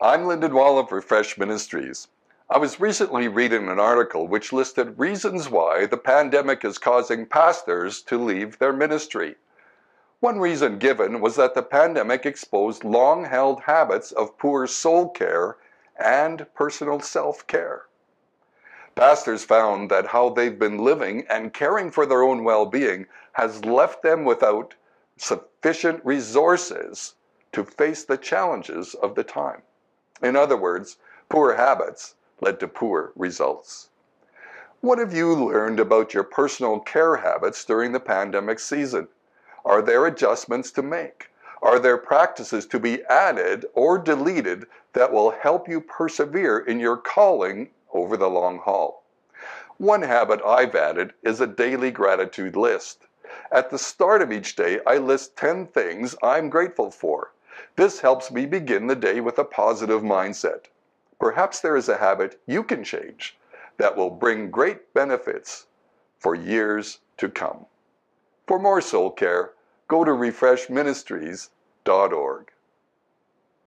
I'm Lyndon Wall of Refresh Ministries. I was recently reading an article which listed reasons why the pandemic is causing pastors to leave their ministry. One reason given was that the pandemic exposed long held habits of poor soul care and personal self care. Pastors found that how they've been living and caring for their own well being has left them without sufficient resources to face the challenges of the time. In other words, poor habits led to poor results. What have you learned about your personal care habits during the pandemic season? Are there adjustments to make? Are there practices to be added or deleted that will help you persevere in your calling over the long haul? One habit I've added is a daily gratitude list. At the start of each day, I list 10 things I'm grateful for. This helps me begin the day with a positive mindset. Perhaps there is a habit you can change that will bring great benefits for years to come. For more soul care, go to refreshministries.org.